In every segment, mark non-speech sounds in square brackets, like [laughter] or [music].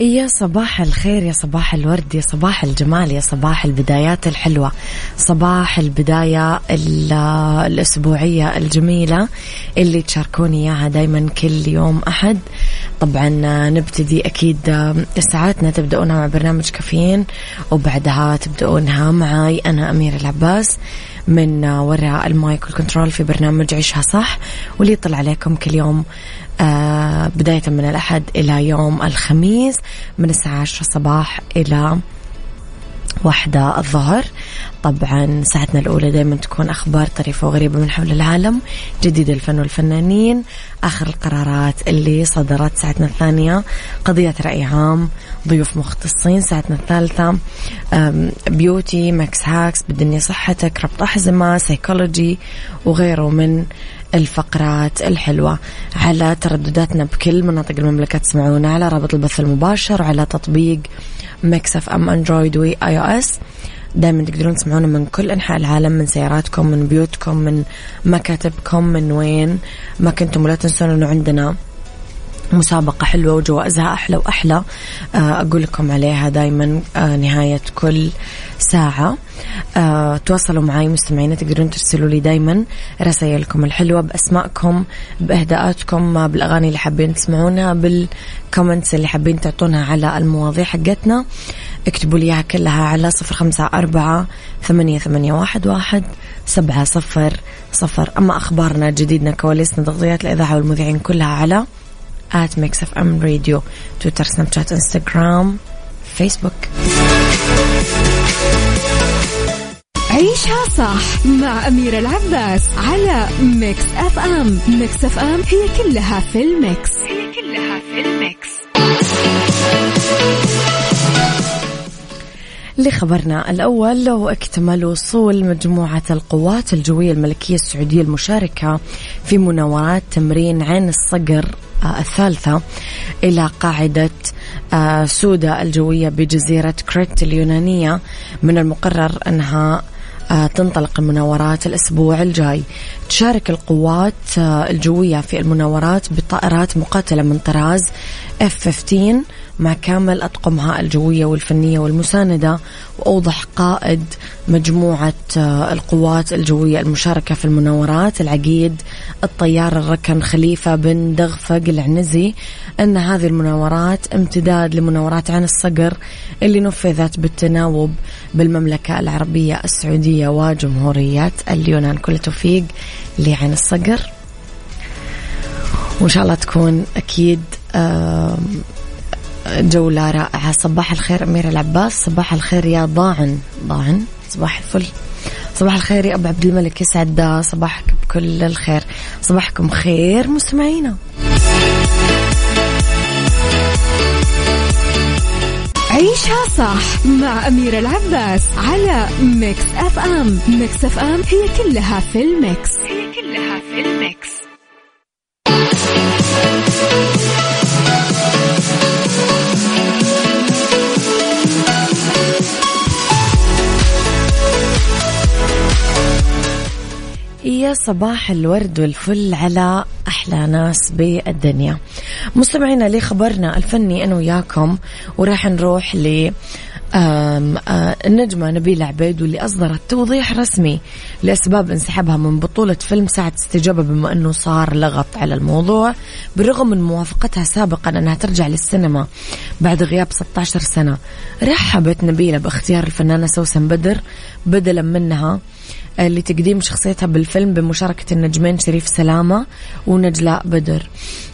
يا صباح الخير يا صباح الورد يا صباح الجمال يا صباح البدايات الحلوة. صباح البداية الأسبوعية الجميلة اللي تشاركوني إياها دايما كل يوم أحد. طبعا نبتدي أكيد ساعاتنا تبدأونها مع برنامج كافيين وبعدها تبدأونها معي أنا أمير العباس من وراء المايك والكنترول في برنامج عيشها صح واللي يطلع عليكم كل يوم بداية من الأحد إلى يوم الخميس من الساعة عشرة الصباح إلى واحدة الظهر. طبعا ساعتنا الأولى دائما تكون أخبار طريفة وغريبة من حول العالم جديد الفن والفنانين آخر القرارات اللي صدرت ساعتنا الثانية قضية رأي عام ضيوف مختصين ساعتنا الثالثة beauty mix hacks بالدنيا صحتك ربط أحزمة سيكولوجي وغيره من الفقرات الحلوة. على تردداتنا بكل مناطق المملكة تسمعونا على رابط البث المباشر وعلى تطبيق Mix FM Android و iOS دائما تقدرون تسمعونا من كل أنحاء العالم من سياراتكم من بيوتكم من مكاتبكم من وين ما كنتم. ولا تنسون إنه عندنا مسابقة حلوة وجوائزها أحلى وأحلى. آه، أقول لكم عليها دايما آه، نهاية كل ساعة. أه تواصلوا معي مستمعين تقدرون ترسلوا لي دايما رسائلكم الحلوة بأسماءكم بإهداءاتكم بالأغاني اللي حابين تسمعونها بال comments اللي حابين تعطونها على المواضيع حقتنا. اكتبوا لي إياها كلها على صفر خمسة أربعة ثمانية, ثمانية واحد, واحد سبعة صفر صفر. أما أخبارنا جديدنا كواليسنا تغطيات الإذاعة والمذيعين كلها على at Mix FM Radio تويتر سناب شات انستغرام فيسبوك عيشها صح مع أميرة العباس على Mix FM Mix FM هي كلها في ال mix. هي كلها في ال mix. لخبرنا الأول واكتمل وصول مجموعة القوات الجوية الملكية السعودية المشاركة في مناورات تمرين عين الصقر الثالثة إلى قاعدة آه، سودا الجوية بجزيرة كريت اليونانية. من المقرر أنها آه، تنطلق المناورات الأسبوع الجاي. تشارك القوات الجوية في المناورات بطائرات مقاتلة من طراز F-15 مع كامل أطقمها الجوية والفنية والمساندة وأوضح قائد مجموعة آه، القوات الجوية المشاركة في المناورات العقيد الطيار الركن خليفة بن دغفق العنزي أن هذه المناورات امتداد لمناورات عن الصقر اللي نفذت بالتناوب بالمملكة العربية السعودية وجمهورية اليونان. كل توفيق لعين الصقر. وإن شاء الله تكون أكيد جولة رائعة. صباح الخير أميرة العباس. صباح الخير يا ضاعن. ضاعن. صباح الفل. صباح الخير يا أبو عبد الملك. يسعد صباحك بكل الخير. صباحكم خير مستمعينا. عيشها صح مع أميرة العباس على Mix FM. Mix FM هي كلها في ال mix. هي كلها في ال mix صباح الورد والفل على أحلى ناس بالدنيا. مستمعينا لخبرنا الفني أنا وياكم وراح نروح ل النجمة نبيلة عبيد واللي أصدرت توضيح رسمي لأسباب انسحابها من بطولة فيلم ساعة استجابة بما أنه صار لغط على الموضوع بالرغم من موافقتها سابقا أنها ترجع للسينما بعد غياب 16 سنة. رحبت نبيلة باختيار الفنانة سوسن بدر بدلا منها لتقديم شخصيتها بالفيلم بمشاركة النجمين شريف سلامة ونجلاء بدر.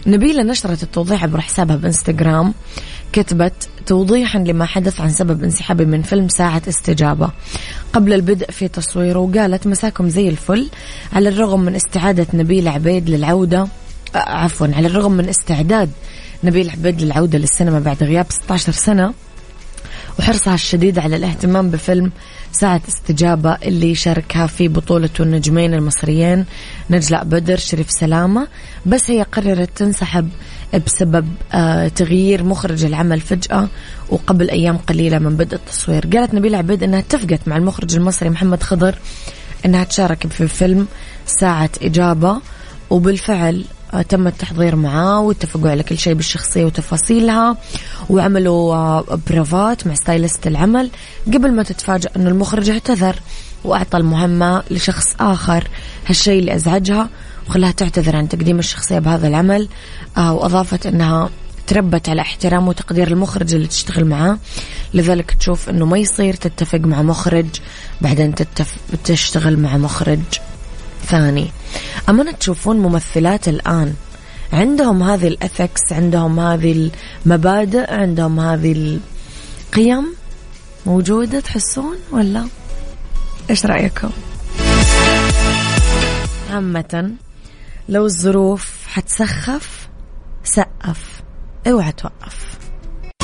نبيلة نشرت التوضيح عبر حسابها بإنستغرام. كتبت توضيحا لما حدث عن سبب انسحابي من فيلم ساعة استجابة. قبل البدء في تصويره وقالت مساكم زي الفل. على الرغم من استعادة نبيل عبيد للعودة آه، عفوا على الرغم من استعداد نبيل عبيد للعودة للسينما بعد غياب 16 سنة وحرصها الشديد على الاهتمام بفيلم ساعة استجابة اللي شاركها في بطولة النجمين المصريين نجلاء بدر شريف سلامة. بس هي قررت تنسحب بسبب آه، تغيير مخرج العمل فجأة وقبل أيام قليلة من بدء التصوير. قالت نبيل عبيد أنها اتفقت مع المخرج المصري محمد خضر أنها تشارك في فيلم ساعة إجابة وبالفعل تم التحضير معاه واتفقوا على كل شيء بالشخصية وتفاصيلها وعملوا آه، برافات مع ستايلست العمل قبل ما تتفاجأ أنه المخرج اعتذر وأعطى المهمة لشخص آخر. هالشيء اللي أزعجها وخلاها تعتذر عن تقديم الشخصية بهذا العمل آه، وأضافت أنها تربت على احترام وتقدير المخرج اللي تشتغل معاه. لذلك تشوف أنه ما يصير تتفق مع مخرج بعدين تتف... تشتغل مع مخرج ثاني أما تشوفون ممثلات الآن عندهم هذه ال ethics عندهم هذه المبادئ عندهم هذه القيم موجودة تحسون ولا؟ إيش رأيكم؟ عامة لو الظروف حتسخف سقف اوعى توقف.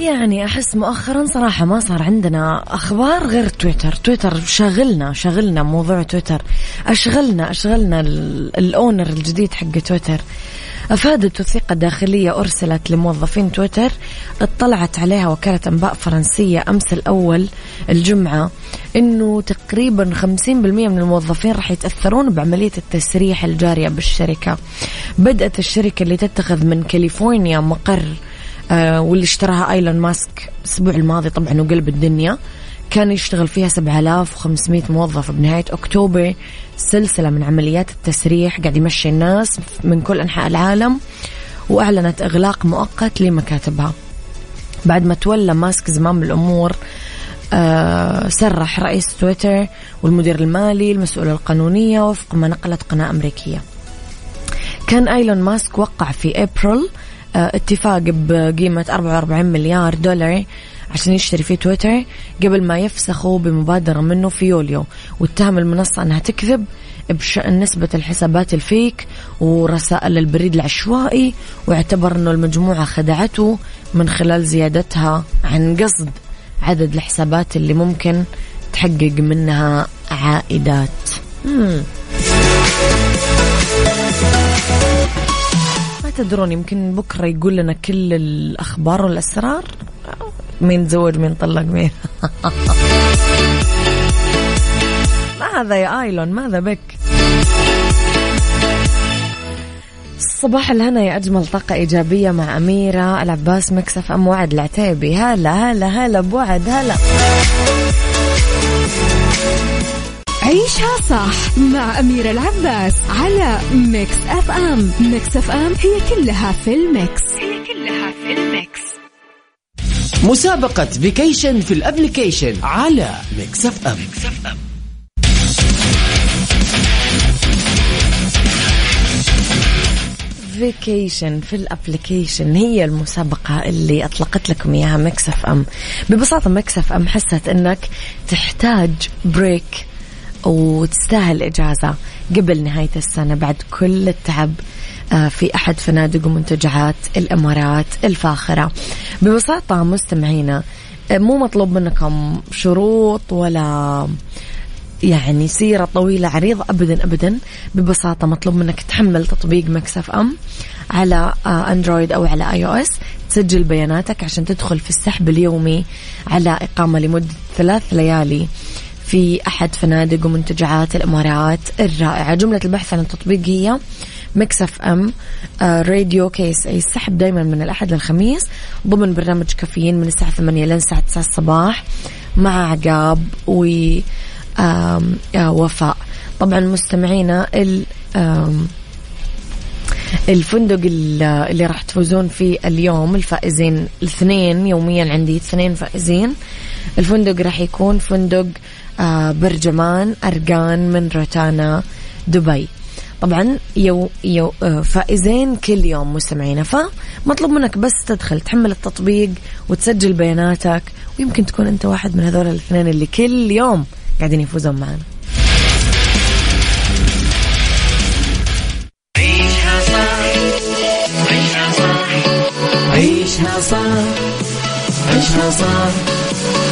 يعني أحس مؤخرا صراحة ما صار عندنا أخبار غير تويتر. تويتر شاغلنا شاغلنا موضوع تويتر. أشغلنا أشغلنا ال owner الجديد حق تويتر. أفادت وثيقة داخلية أرسلت لموظفين تويتر. اطلعت عليها وكالة أنباء فرنسية أمس الأول الجمعة أنه تقريبا 50% من الموظفين راح يتأثرون بعملية التسريح الجارية بالشركة. بدأت الشركة اللي تتخذ من كاليفورنيا مقر واللي اشتراها ايلون ماسك الأسبوع الماضي طبعا وقلب الدنيا. كان يشتغل فيها 7500 موظف بنهاية أكتوبر. سلسلة من عمليات التسريح قاعد يمشي الناس من كل أنحاء العالم وأعلنت إغلاق مؤقت لمكاتبها. بعد ما تولى ماسك زمام الأمور آه سرح رئيس تويتر والمدير المالي المسؤولة القانونية وفق ما نقلت قناة أمريكية. كان ايلون ماسك وقع في ابريل آه، اتفاق بقيمة 44 مليار دولار عشان يشتري فيه تويتر قبل ما يفسخوا بمبادرة منه في يوليو واتهم المنصة أنها تكذب بشأن نسبة الحسابات الفيك ورسائل البريد العشوائي واعتبر أنه المجموعة خدعته من خلال زيادتها عن قصد عدد الحسابات اللي ممكن تحقق منها عائدات مم. تدرون يمكن بكرة يقول لنا كل الأخبار والأسرار؟ مين تزوج مين طلق مين؟ [laughs] ماذا يا آيلون؟ ماذا بك؟ صباح الهنا يا أجمل طاقة إيجابية مع أميرة العباس Mix FM وعد العتيبي. هلا هلا هلا بوعد هلا. عيشها صح مع أميرة العباس على Mix FM. Mix FM هي كلها في ال mix. هي كلها في ال mix. مسابقة vacation في ال application على Mix FM, Mix FM. vacation في ال application هي المسابقة اللي أطلقت لكم إياها Mix FM. ببساطة Mix FM حست إنك تحتاج break وتستاهل إجازة قبل نهاية السنة بعد كل التعب آه، في أحد فنادق ومنتجعات الإمارات الفاخرة. ببساطة مستمعينا آه، مو مطلوب منكم شروط ولا يعني سيرة طويلة عريضة أبدا أبدا. ببساطة مطلوب منك تحمل تطبيق Mix FM على Android آه، أو على iOS تسجل بياناتك عشان تدخل في السحب اليومي على إقامة لمدة ثلاث ليالي. في أحد فنادق ومنتجعات الإمارات الرائعة. جملة البحث عن التطبيق هي Mix FM Radio KSA السحب دائما من الأحد للخميس ضمن برنامج كافيين من الساعة 8 لين الساعة 9 الصباح مع عقاب و آه، وفاء. طبعا مستمعينا ال الفندق اللي راح تفوزون فيه اليوم الفائزين الاثنين يوميا عندي اثنين فائزين. الفندق راح يكون فندق آه، برجمان أرقان من روتانا دبي. طبعا يو يو آه، فائزين كل يوم مستمعينا فمطلوب منك بس تدخل تحمل التطبيق وتسجل بياناتك ويمكن تكون أنت واحد من هذول الاثنين اللي كل يوم قاعدين يفوزون معنا. عيشها صح عيشها صح عيشها صح. عيشها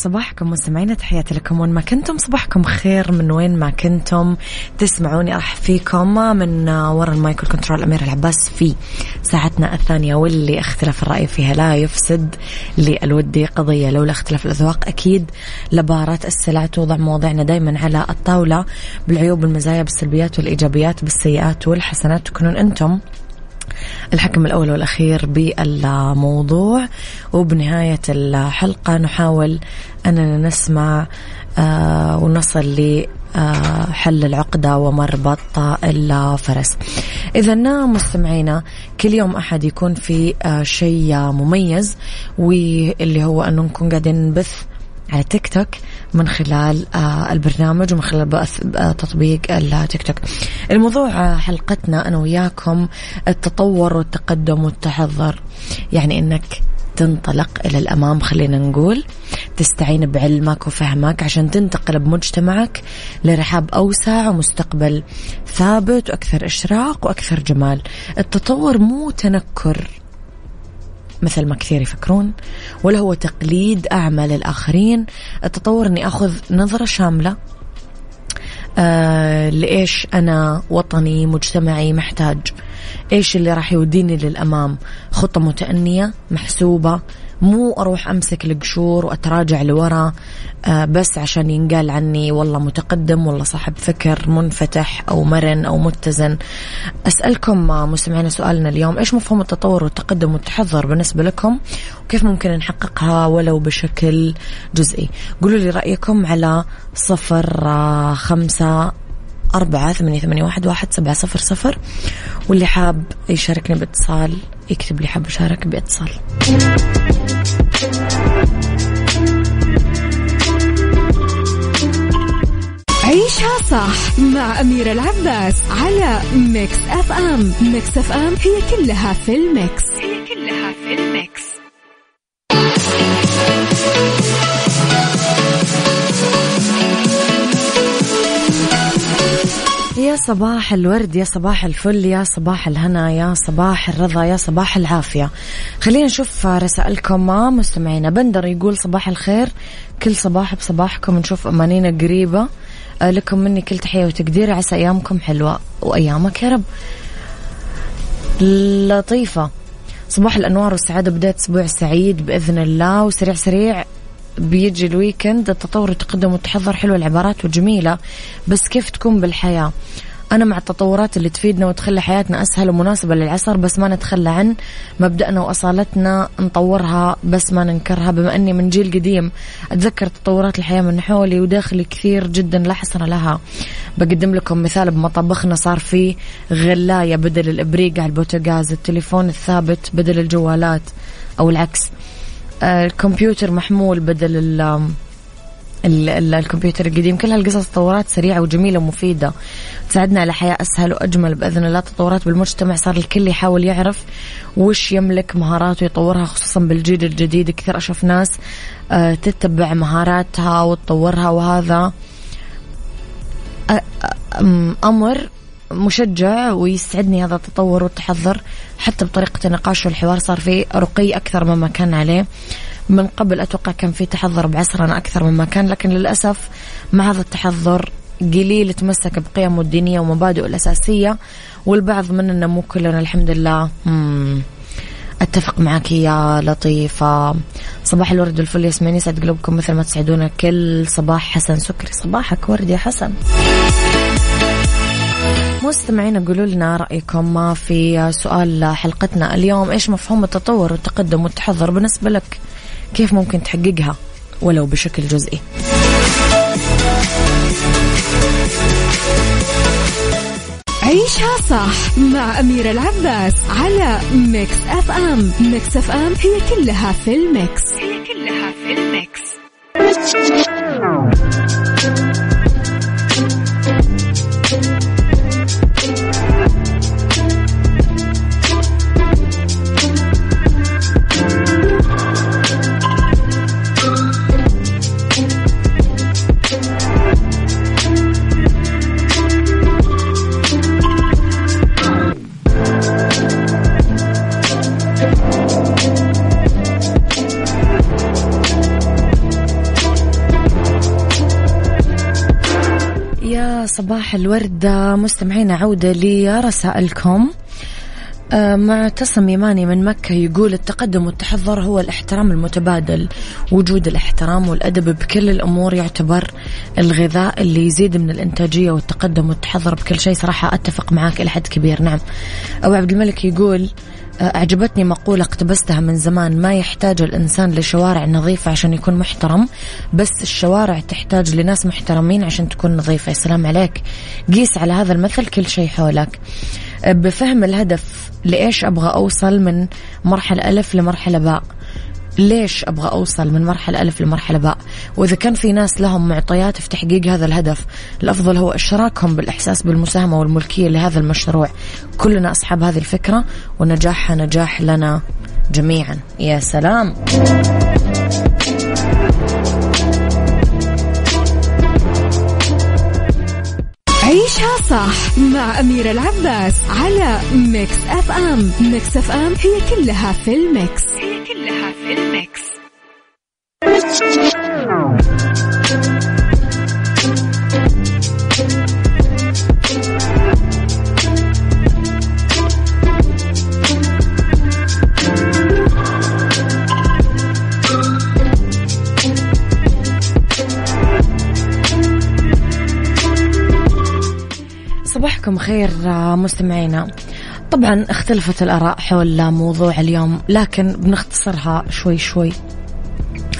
صباحكم مستمعينا تحياتي لكم وين ما كنتم. صباحكم خير من وين ما كنتم. تسمعوني راح فيكم من وراء المايكل كنترول أمير العباس في ساعتنا الثانية واللي اختلاف الرأي فيها لا يفسد للودي قضية. لولا اختلاف الأذواق أكيد لبارات السلع توضع مواضيعنا دايما على الطاولة بالعيوب والمزايا بالسلبيات والإيجابيات بالسيئات والحسنات تكونون أنتم الحكم الأول والأخير بالموضوع. وبنهاية الحلقة نحاول أننا نسمع آه ونصل ل حل العقدة ومربط الفرس. إذا مستمعينا كل يوم أحد يكون في آه، شيء مميز واللي هو أنه نكون قاعدين نبث على تيك توك. من خلال آه، البرنامج ومن خلال آه، تطبيق التيك توك. الموضوع آه، حلقتنا أنا وياكم التطور والتقدم والتحضر. يعني أنك تنطلق إلى الأمام خلينا نقول تستعين بعلمك وفهمك عشان تنتقل بمجتمعك لرحاب أوسع ومستقبل ثابت وأكثر إشراق وأكثر جمال. التطور مو تنكر. مثل ما كثير يفكرون ولا هو تقليد أعمال الآخرين التطور أني أخذ نظرة شاملة آه لإيش أنا وطني مجتمعي محتاج. إيش اللي راح يوديني للأمام؟ خطة متأنية محسوبة مو أروح أمسك القشور وأتراجع لورا آه، بس عشان ينقال عني والله متقدم والله صاحب فكر منفتح أو مرن أو متزن. أسألكم آه، مستمعينا سؤالنا اليوم إيش مفهوم التطور والتقدم والتحضر بالنسبة لكم؟ وكيف ممكن نحققها ولو بشكل جزئي؟ قولوا لي رأيكم على صفر آه، خمسة أربعة ثمانية, ثمانية واحد, واحد سبعة صفر صفر. واللي حاب يشاركني باتصال يكتب لي حاب يشارك باتصال. صح مع أميرة العباس على Mix FM. Mix FM هي كلها في ال Mix. هي كلها في الميكس. يا صباح الورد يا صباح الفل يا صباح الهنا يا صباح الرضا يا صباح العافية. خلينا نشوف رسائلكم. ما مستمعينا بندر يقول صباح الخير. كل صباح بصباحكم نشوف أمانينا قريبة. آه، لكم مني كل تحية وتقدير. عسى أيامكم حلوة وأيامك يا رب. لطيفة. صباح الأنوار والسعادة. بداية أسبوع سعيد بإذن الله. وسريع سريع بيجي الويكند. التطور والتقدم والتحضر حلوة العبارات وجميلة. بس كيف تكون بالحياة؟ أنا مع التطورات اللي تفيدنا وتخلي حياتنا أسهل ومناسبة للعصر بس ما نتخلى عن مبدأنا وأصالتنا نطورها بس ما ننكرها. بما أني من جيل قديم أتذكر تطورات الحياة من حولي وداخلي كثير جدا لا حصر لها. بقدم لكم مثال بمطبخنا صار في غلاية بدل الإبريق على البوتاغاز التليفون الثابت بدل الجوالات أو العكس. الكمبيوتر محمول بدل الكمبيوتر القديم. كل هالقصص تطورات سريعة وجميلة ومفيدة. تساعدنا على حياة أسهل وأجمل بإذن الله. تطورات بالمجتمع صار الكل يحاول يعرف وش يملك مهارات ويطورها خصوصا بالجيل الجديد. كثير أشوف ناس آه، تتبع مهاراتها وتطورها وهذا أمر مشجع ويسعدني هذا التطور والتحضر. حتى بطريقة النقاش والحوار صار في رقي أكثر مما كان عليه. من قبل أتوقع كان في تحضر بعصرنا أكثر مما كان لكن للأسف مع هذا التحضر قليل تمسك بقيمه الدينية ومبادئه الأساسية والبعض مننا مو كلنا الحمد لله. أتفق معك يا لطيفة. صباح الورد والفل ياسمين يسعد قلوبكم مثل ما تسعدونا كل صباح. حسن سكري صباحك ورد يا حسن. مستمعين قولوا لنا رأيكم في سؤال حلقتنا اليوم. إيش مفهوم التطور والتقدم والتحضر بالنسبة لك؟ كيف ممكن تحققها ولو بشكل جزئي؟ عيشها صح مع أميرة العباس على Mix FM. Mix FM هي كلها في ال Mix. هي كلها في ال Mix. صباح الورد. مستمعينا عودة لرسائلكم آه، معتصم يماني من مكة يقول التقدم والتحضر هو الاحترام المتبادل. وجود الاحترام والأدب بكل الأمور يعتبر الغذاء اللي يزيد من الإنتاجية والتقدم والتحضر بكل شيء. صراحة أتفق معك إلى حد كبير. نعم. أبو عبد الملك يقول أعجبتني مقولة اقتبستها من زمان ما يحتاج الإنسان لشوارع نظيفة عشان يكون محترم بس الشوارع تحتاج لناس محترمين عشان تكون نظيفة. يا سلام عليك. قيس على هذا المثل كل شيء حولك. بفهم الهدف لإيش أبغى أوصل من مرحلة ألف لمرحلة باء؟ ليش أبغى أوصل من مرحلة ألف لمرحلة باء؟ وإذا كان في ناس لهم معطيات في تحقيق هذا الهدف الأفضل هو إشراكهم بالإحساس بالمساهمة والملكية لهذا المشروع. كلنا أصحاب هذه الفكرة ونجاحها نجاح لنا جميعا. يا سلام! عيشها صح مع أميرة العباس على Mix FM. Mix FM هي كلها في ال Mix. هي في ال Mix. صباحكم خير مستمعينا. طبعا اختلفت الآراء حول موضوع اليوم لكن بنختصرها شوي شوي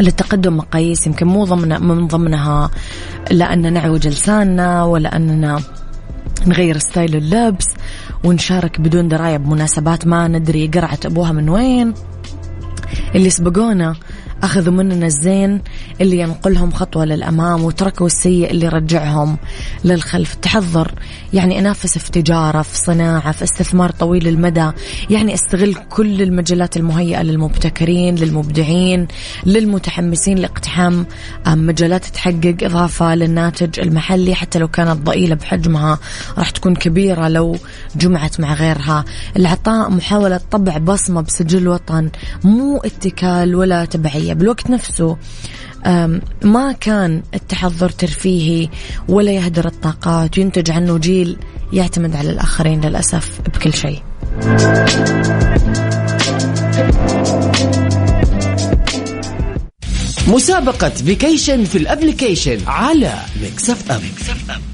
للتقدم مقاييس يمكن مو ضمن من ضمنها لا أن نعوج لساننا ولا أننا نغير ستايل اللبس ونشارك بدون دراية بمناسبات ما ندري قرعة أبوها من وين. اللي سبقونا أخذوا مننا الزين اللي ينقلهم خطوة للأمام وتركوا السيء اللي يرجعهم للخلف. تحضر يعني أنافس في تجارة في صناعة في استثمار طويل المدى. يعني استغل كل المجالات المهيئة للمبتكرين للمبدعين للمتحمسين لاقتحام مجالات تحقق إضافة للناتج المحلي. حتى لو كانت ضئيلة بحجمها راح تكون كبيرة لو جمعت مع غيرها. العطاء محاولة طبع بصمة بسجل وطن. مو اتكال ولا تبعية. بالوقت نفسه ما كان التحضر ترفيهي ولا يهدر الطاقات وينتج عنه جيل يعتمد على الآخرين للأسف بكل شيء مسابقة vacation في ال application على Mix F M, Mix FM.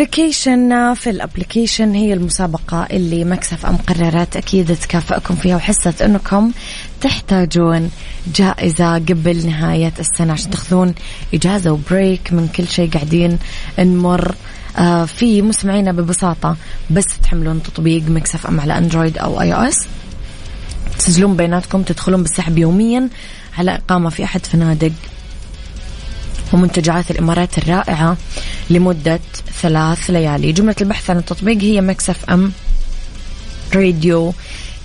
Vacation في ال application هي المسابقة اللي Mix FM قررت أكيد تكافئكم فيها وحست أنكم تحتاجون جائزة قبل نهاية السنة عشان تاخذون إجازة و break من كل شيء قاعدين نمر آه في مستمعينا ببساطة بس تحملون تطبيق Mix FM على Android أو iOS تسجلون بياناتكم تدخلون بالسحب يوميا على إقامة في أحد فنادق ومنتجعات الإمارات الرائعة لمدة ثلاث ليالي. جملة البحث عن التطبيق هي Mix FM Radio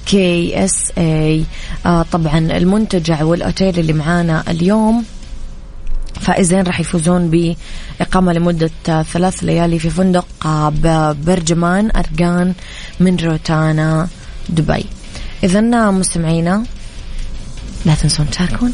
KSA آه طبعا المنتجع والاوتيل اللي معانا اليوم فائزين راح يفوزون بإقامة لمدة ثلاث ليالي في فندق BurJuman Arjaan من Rotana دبي. إذا مستمعينا لا تنسون تشاركون.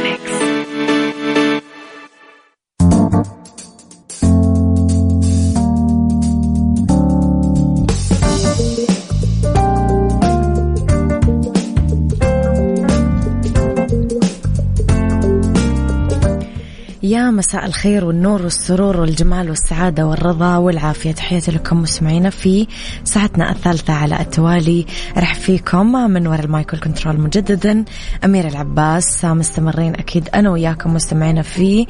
مساء الخير والنور والسرور والجمال والسعادة والرضا والعافية. تحياتي لكم مستمعينا في ساعتنا الثالثة على التوالي. أرحب فيكم من وراء ال mic control مجددا أميرة العباس. مستمرين أكيد أنا وياكم مستمعينا في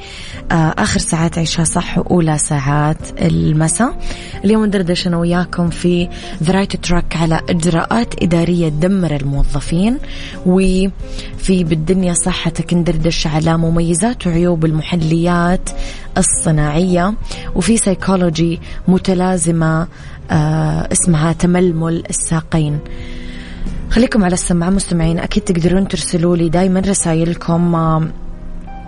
آه، آخر ساعات عيشها صح وأولى ساعات المساء. اليوم ندردش أنا وياكم في The Right Track على إجراءات إدارية تدمر الموظفين. وفي بالدنيا صحتك ندردش على مميزات وعيوب المحليات الصناعية وفي سيكولوجي متلازمة آه اسمها تململ الساقين. خليكم على السماعة مستمعين أكيد تقدرون ترسلوا لي دايما رسائلكم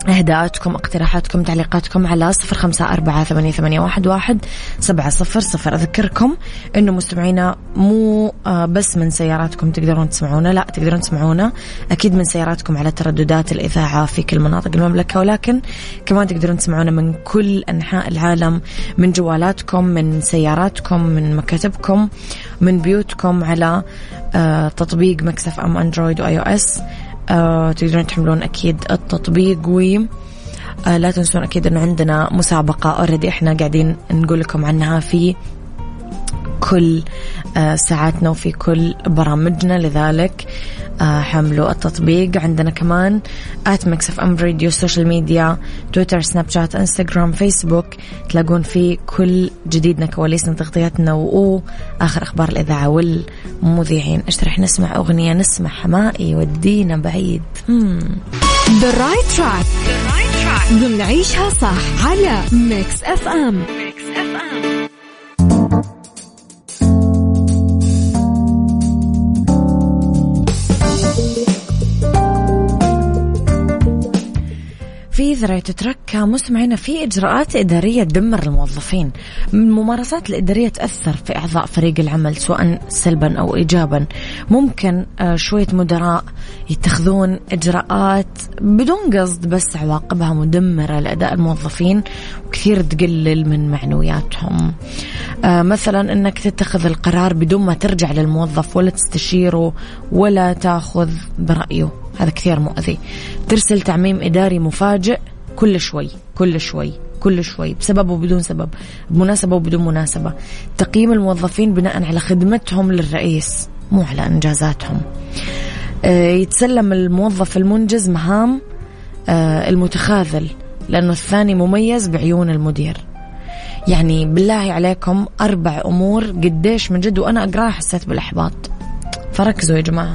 إهداءاتكم اقتراحاتكم تعليقاتكم على صفر خمسة أربعة ثمانية, ثمانية واحد, واحد سبعة صفر صفر. أذكركم أنه مستمعينا مو آه، بس من سياراتكم تقدرون تسمعونا لا تقدرون تسمعونا أكيد من سياراتكم على ترددات الإذاعة في كل مناطق المملكة ولكن كمان تقدرون تسمعونا من كل أنحاء العالم من جوالاتكم من سياراتكم من مكاتبكم من بيوتكم على آه، تطبيق Mix FM Android و iOS. آه تقدرون تحملون أكيد التطبيق و آه لا تنسون أكيد أنه عندنا مسابقة already إحنا قاعدين نقول لكم عنها في كل آه ساعاتنا وفي كل برامجنا. لذلك آه حملوا التطبيق. عندنا كمان at Mix FM Radio social media Twitter Snapchat Instagram Facebook تلاقون فيه كل جديدنا كواليسنا تغطياتنا وآخر أخبار الإذاعة والمذيعين. إيش رح نسمع أغنية نسمع حماقي ودينا بعيد. The Right Track ضمن عيشها صح على Mix FM ذرية تترك مستمعينا في إجراءات إدارية تدمر الموظفين. الممارسات الإدارية تأثر في أعضاء فريق العمل سواء سلبا أو إيجابا. ممكن آه، شوية مدراء يتخذون إجراءات بدون قصد بس عواقبها مدمرة لأداء الموظفين وكثير تقلل من معنوياتهم. آه، مثلا أنك تتخذ القرار بدون ما ترجع للموظف ولا تستشيره ولا تأخذ برأيه. هذا كثير مؤذي. ترسل تعميم إداري مفاجئ كل شوي كل شوي كل شوي بسبب وبدون سبب بمناسبة وبدون مناسبة. تقييم الموظفين بناء على خدمتهم للرئيس مو على إنجازاتهم. آه، يتسلم الموظف المنجز مهام آه، المتخاذل لأنه الثاني مميز بعيون المدير. يعني بالله عليكم أربع أمور قديش من جد وأنا أقراها حسيت بالإحباط. فركزوا يا جماعة.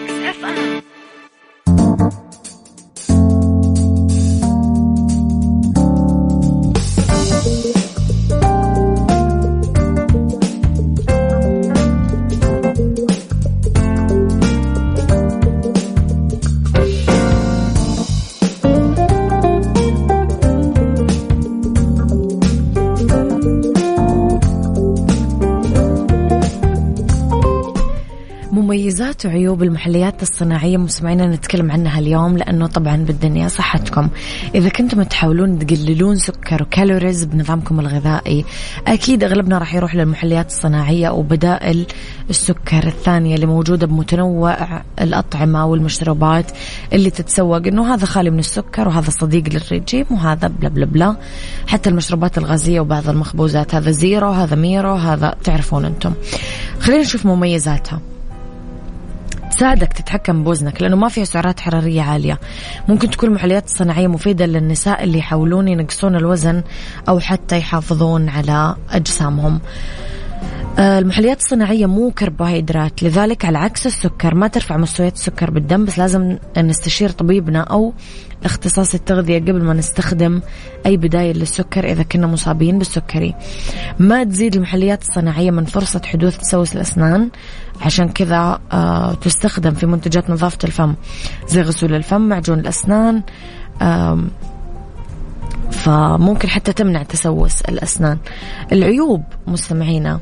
مميزات وعيوب المحليات الصناعية مستمعينا نتكلم عنها اليوم لأنه طبعا بالدنيا صحتكم. إذا كنتم تحاولون تقللون سكر و calories بنظامكم الغذائي أكيد أغلبنا راح يروح للمحليات الصناعية وبدائل السكر الثانية اللي موجودة بمتنوع الأطعمة والمشروبات اللي تتسوق إنه هذا خالي من السكر وهذا صديق للرجيم وهذا blah blah blah. حتى المشروبات الغازية وبعض المخبوزات هذا zero هذا ميرو هذا تعرفون أنتم. خلينا نشوف مميزاتها. تساعدك تتحكم بوزنك لأنه ما فيها سعرات حرارية عالية. ممكن تكون المحليات الصناعية مفيدة للنساء اللي يحاولون ينقصون الوزن أو حتى يحافظون على أجسامهم. آه، المحليات الصناعية مو كربوهيدرات لذلك على عكس السكر ما ترفع مستويات السكر بالدم بس لازم نستشير طبيبنا أو اختصاص التغذية قبل ما نستخدم أي بداية للسكر إذا كنا مصابين بالسكري. ما تزيد المحليات الصناعية من فرصة حدوث تسوس الأسنان. عشان كذا آه تستخدم في منتجات نظافة الفم زي غسول الفم معجون الأسنان. فممكن حتى تمنع تسوس الأسنان. العيوب مستمعينا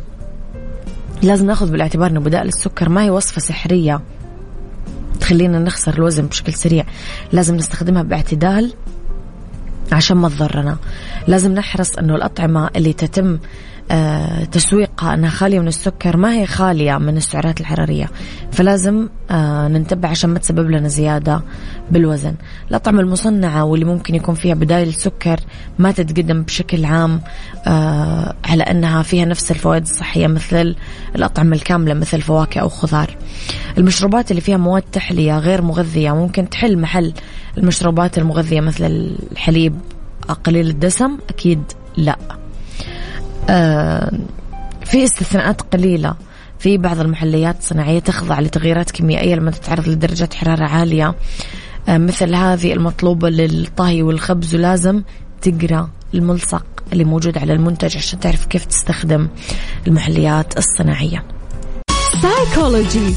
لازم ناخذ بالاعتبار إنه بدائل السكر ما هي وصفة سحرية. تخلينا نخسر الوزن بشكل سريع. لازم نستخدمها باعتدال عشان ما تضرنا. لازم نحرص إنه الأطعمة اللي تتم تسويقها أنها خالية من السكر. ما هي خالية من السعرات الحرارية. فلازم آه، ننتبه عشان ما تسبب لنا زيادة بالوزن. الأطعمة المصنعة واللي ممكن يكون فيها بدايل السكر ما تتقدم بشكل عام آه، على أنها فيها نفس الفوائد الصحية مثل الأطعمة الكاملة مثل فواكه أو خضار. المشروبات اللي فيها مواد تحلية غير مغذية ممكن تحل محل المشروبات المغذية مثل الحليب قليل الدسم؟ أكيد لا. آه، في استثناءات قليلة في بعض المحليات الصناعية تخضع لتغييرات كيميائية لما تتعرض لدرجة حرارة عالية. آه، مثل هذه المطلوبة للطهي والخبز ولازم تقرأ الملصق اللي موجود على المنتج عشان تعرف كيف تستخدم المحليات الصناعية. سايكولوجي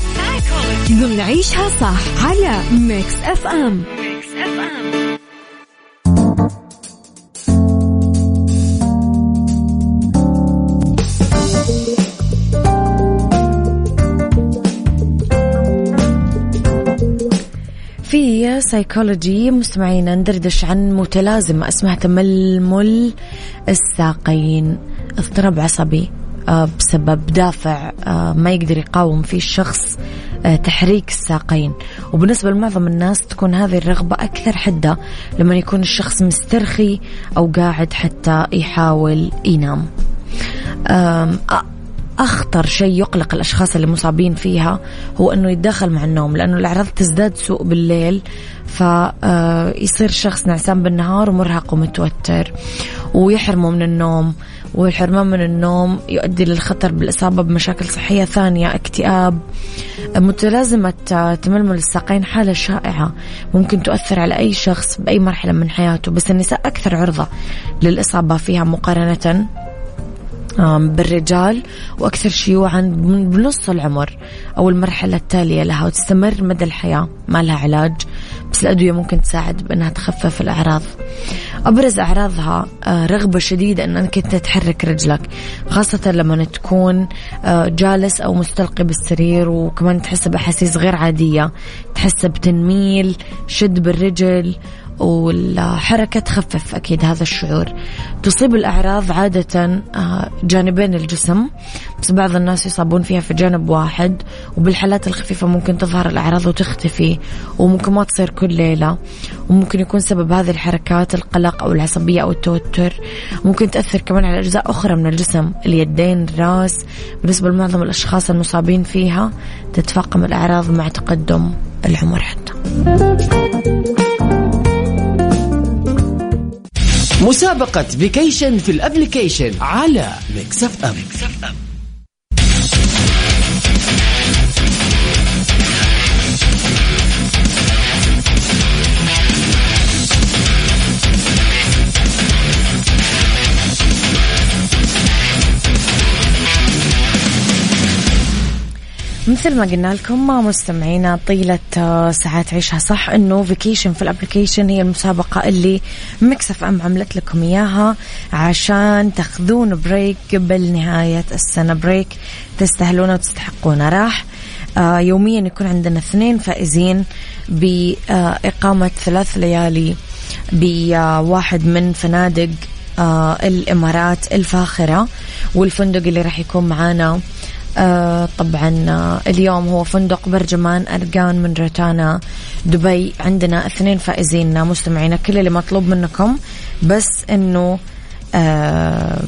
ضمن عيشها صح على Mix FM في سايكولوجي مستمعينا ندردش عن متلازمة أسمها تململ الساقين. اضطراب عصبي آه، بسبب دافع آه، ما يقدر يقاوم فيه الشخص آه، تحريك الساقين. وبالنسبة لمعظم الناس تكون هذه الرغبة أكثر حدة لما يكون الشخص مسترخي أو قاعد حتى يحاول ينام. أخطر شيء يقلق الأشخاص اللي مصابين فيها هو أنه يتداخل مع النوم لأنه الأعراض تزداد سوء بالليل فيصير الشخص نعسان بالنهار ومرهق ومتوتر ويحرمه من النوم والحرمان من النوم يؤدي للخطر بالإصابة بمشاكل صحية ثانية اكتئاب. متلازمة تململ الساقين حالة شائعة ممكن تؤثر على أي شخص بأي مرحلة من حياته بس النساء أكثر عرضة للإصابة فيها مقارنة. بالرجال وأكثر شيوعا بنص العمر أو المرحلة التالية لها وتستمر مدى الحياة ما لها علاج بس الأدوية ممكن تساعد بأنها تخفف الأعراض. أبرز أعراضها آه، رغبة شديدة أنك أنت تحرك رجلك خاصة لما تكون آه، جالس أو مستلقي بالسرير وكمان تحس بأحاسيس غير عادية تحس بتنميل شد بالرجل والحركة تخفف أكيد هذا الشعور. تصيب الأعراض عادة آه، جانبين الجسم بس بعض الناس يصابون فيها في جانب واحد وبالحالات الخفيفة ممكن تظهر الأعراض وتختفي وممكن ما تصير كل ليلة وممكن يكون سبب هذه الحركات القلق أو العصبية أو التوتر. ممكن تأثر كمان على أجزاء أخرى من الجسم اليدين الراس. بالنسبة لمعظم الأشخاص المصابين فيها تتفاقم الأعراض مع تقدم العمر حتى. مسابقة vacation في ال application على ميكس اف ام, ميكس أف أم. مثل ما قلنا لكم مستمعينا طيلة آه، ساعات عيشها صح إنه vacation في ال application هي المسابقة اللي ميكس اف ام عملت لكم إياها عشان تاخذون break قبل نهاية السنة break تستاهلونه وتستحقونه راح آه، يوميا يكون عندنا اثنين فائزين بإقامة ثلاث ليالي بواحد من فنادق آه، الإمارات الفاخرة والفندق اللي راح يكون معانا آه طبعا آه اليوم هو فندق برجمان أرجان من روتانا دبي. عندنا اثنين فائزين مستمعينا كل اللي مطلوب منكم بس إنه آه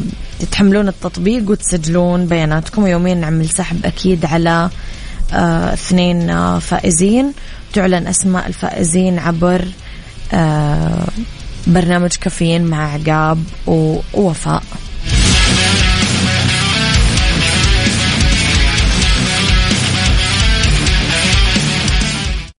تحملون التطبيق وتسجلون بياناتكم. ويوميا نعمل سحب أكيد على اثنين فائزين. تعلن أسماء الفائزين عبر برنامج كافيين مع عقاب ووفاء.